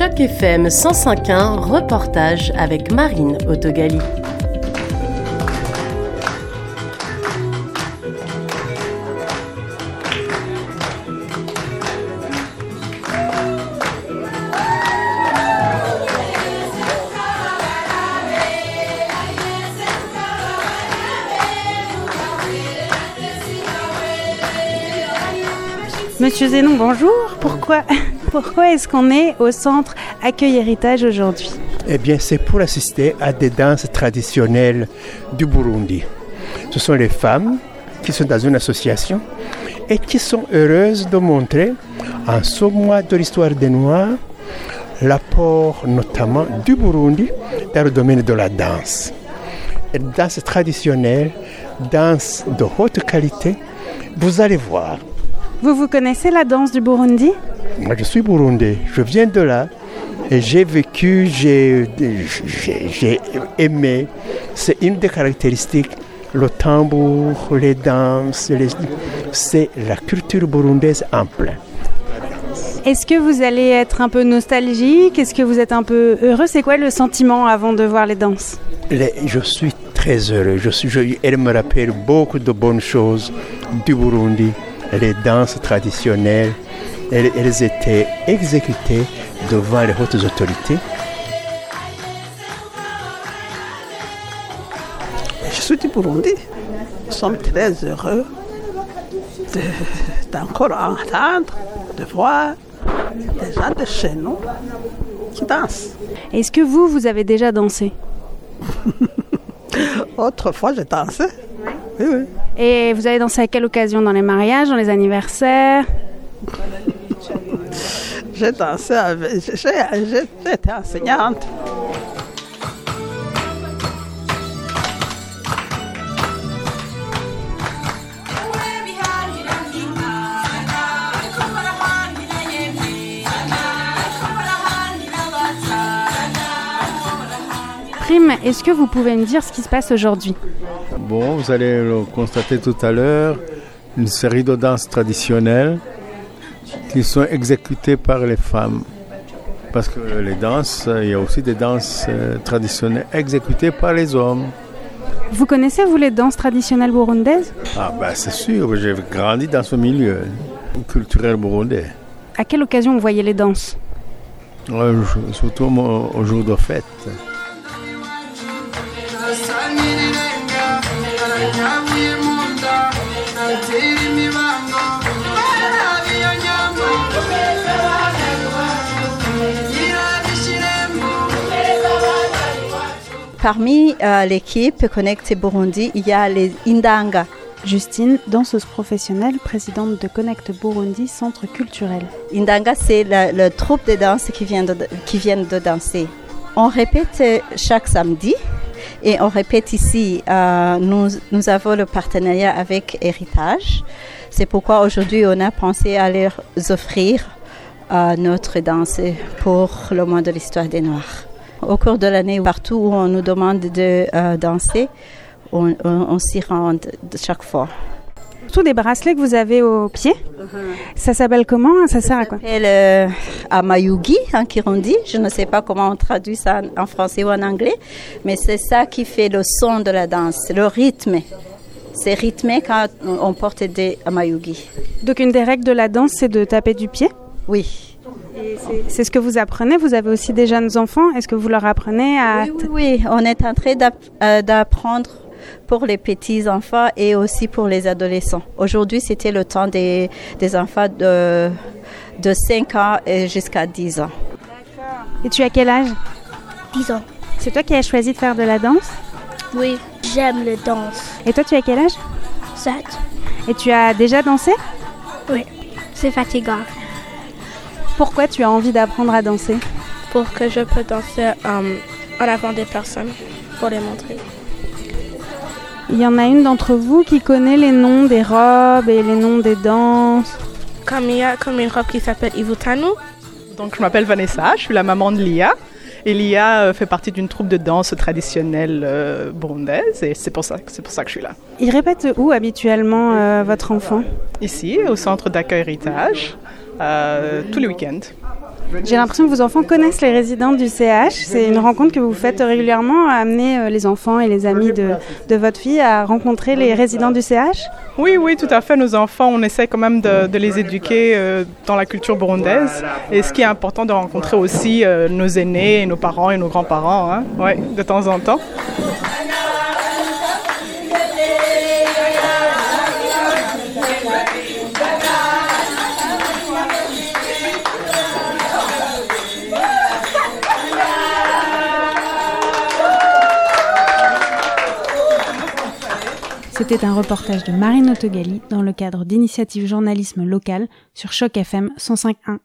Choc FM 105.1, reportage avec Marine Autogali. Monsieur Zénon, bonjour. Pourquoi, pourquoi est-ce qu'on est au centre Accueil Héritage aujourd'hui Eh bien, c'est pour assister à des danses traditionnelles du Burundi. Ce sont les femmes qui sont dans une association et qui sont heureuses de montrer, en ce mois de l'histoire des Noirs, l'apport notamment du Burundi dans le domaine de la danse. Danse traditionnelle, danse de haute qualité, vous allez voir, Vous vous connaissez la danse du Burundi? Moi, je suis burundais, je viens de là et j'ai vécu, j'ai aimé. C'est une des caractéristiques, le tambour, les danses, les- c'est la culture burundaise en plein. Est-ce que vous allez être un peu nostalgique? Est-ce que vous êtes un peu heureux? C'est quoi le sentiment avant de voir les danses? Les- je suis très heureux. Je suis, je- elle me rappelle beaucoup de bonnes choses du Burundi. Les danses traditionnelles, elles, elles étaient exécutées devant les hautes autorités. Je suis du Burundi. Nous sommes très heureux de- d'encore entendre, de voir des gens de chez nous qui dansent. Est-ce que vous, vous avez déjà dansé? Autrefois, j'ai dansé. Oui, oui. Et vous avez dansé à quelle occasion Dans les mariages, dans les anniversaires? J'étais enseignante. Prime, est-ce que vous pouvez me dire ce qui se passe aujourd'hui? Bon, vous allez le constater tout à l'heure, une série de danses traditionnelles qui sont exécutées par les femmes. Parce que les danses, il y a aussi des danses euh, traditionnelles exécutées par les hommes. Vous connaissez, vous, les danses traditionnelles burundaises? Ah ben c'est sûr, j'ai grandi dans ce milieu culturel burundais. À quelle occasion vous voyez les danses? Je- Surtout au au jour de fête. Parmi euh, l'équipe Connect Burundi, il y a les Indanga. Justine, danseuse professionnelle, présidente de Connect Burundi, centre culturel. Indanga, c'est le, le troupe de danse qui vient de, qui viennent de danser. On répète chaque samedi et on répète ici. euh, nous, nous avons le partenariat avec Héritage. C'est pourquoi aujourd'hui on a pensé à leur offrir euh, notre danse pour le mois de l'histoire des Noirs. Au cours de l'année, partout où on nous demande de euh, danser, on, on- on s'y rend chaque fois. Tous des bracelets que vous avez au pied. Ça s'appelle comment? Ça sert à quoi? S'appelle euh, Amayugi en Kirundi. Je ne sais pas comment on traduit ça en, en français ou en anglais, mais c'est ça qui fait le son de la danse, le rythme. C'est rythmé quand on porte des Amayugi. Donc une des règles de la danse, c'est de taper du pied? Oui. C'est ce que vous apprenez. Vous avez aussi des jeunes enfants. Est-ce que vous leur apprenez à... Oui, oui, oui. on est en train euh, d'apprendre pour les petits enfants et aussi pour les adolescents. Aujourd'hui, c'était le temps des, des enfants de, de 5 ans et jusqu'à 10 ans. Et tu as quel âge? 10 ans. C'est toi qui as choisi de faire de la danse? Oui, j'aime les danses. Et toi, tu as quel âge? 7. Et tu as déjà dansé? Oui, c'est fatigant. Pourquoi tu as envie d'apprendre à danser Pour que je peux danser euh, en avant des personnes, pour les montrer. Il y en a une d'entre vous qui connaît les noms des robes et les noms des danses. Comme il y a comme une robe qui s'appelle Ivutanu. Donc, je m'appelle Vanessa, je suis la maman de Lia. Et Lia euh, fait partie d'une troupe de danse traditionnelle euh, burundaise et c'est pour, ça, c'est pour ça que je suis là. Il répète où habituellement euh, votre enfant? Ici, au centre d'accueil héritage, euh, tous les week-ends. J'ai l'impression que vos enfants connaissent les résidents du CH. C'est une rencontre que vous faites régulièrement, à amener euh, les enfants et les amis de, de votre fille à rencontrer les résidents du CH Oui, oui, tout à fait. Nos enfants, on essaie quand même de, de les éduquer euh, dans la culture burundaise. Et ce qui est important de rencontrer aussi euh, nos aînés, et nos parents et nos grands-parents, hein, ouais, de temps en temps. C'était un reportage de Marine Autogali dans le cadre d'initiatives journalisme local sur Choc FM 105.1.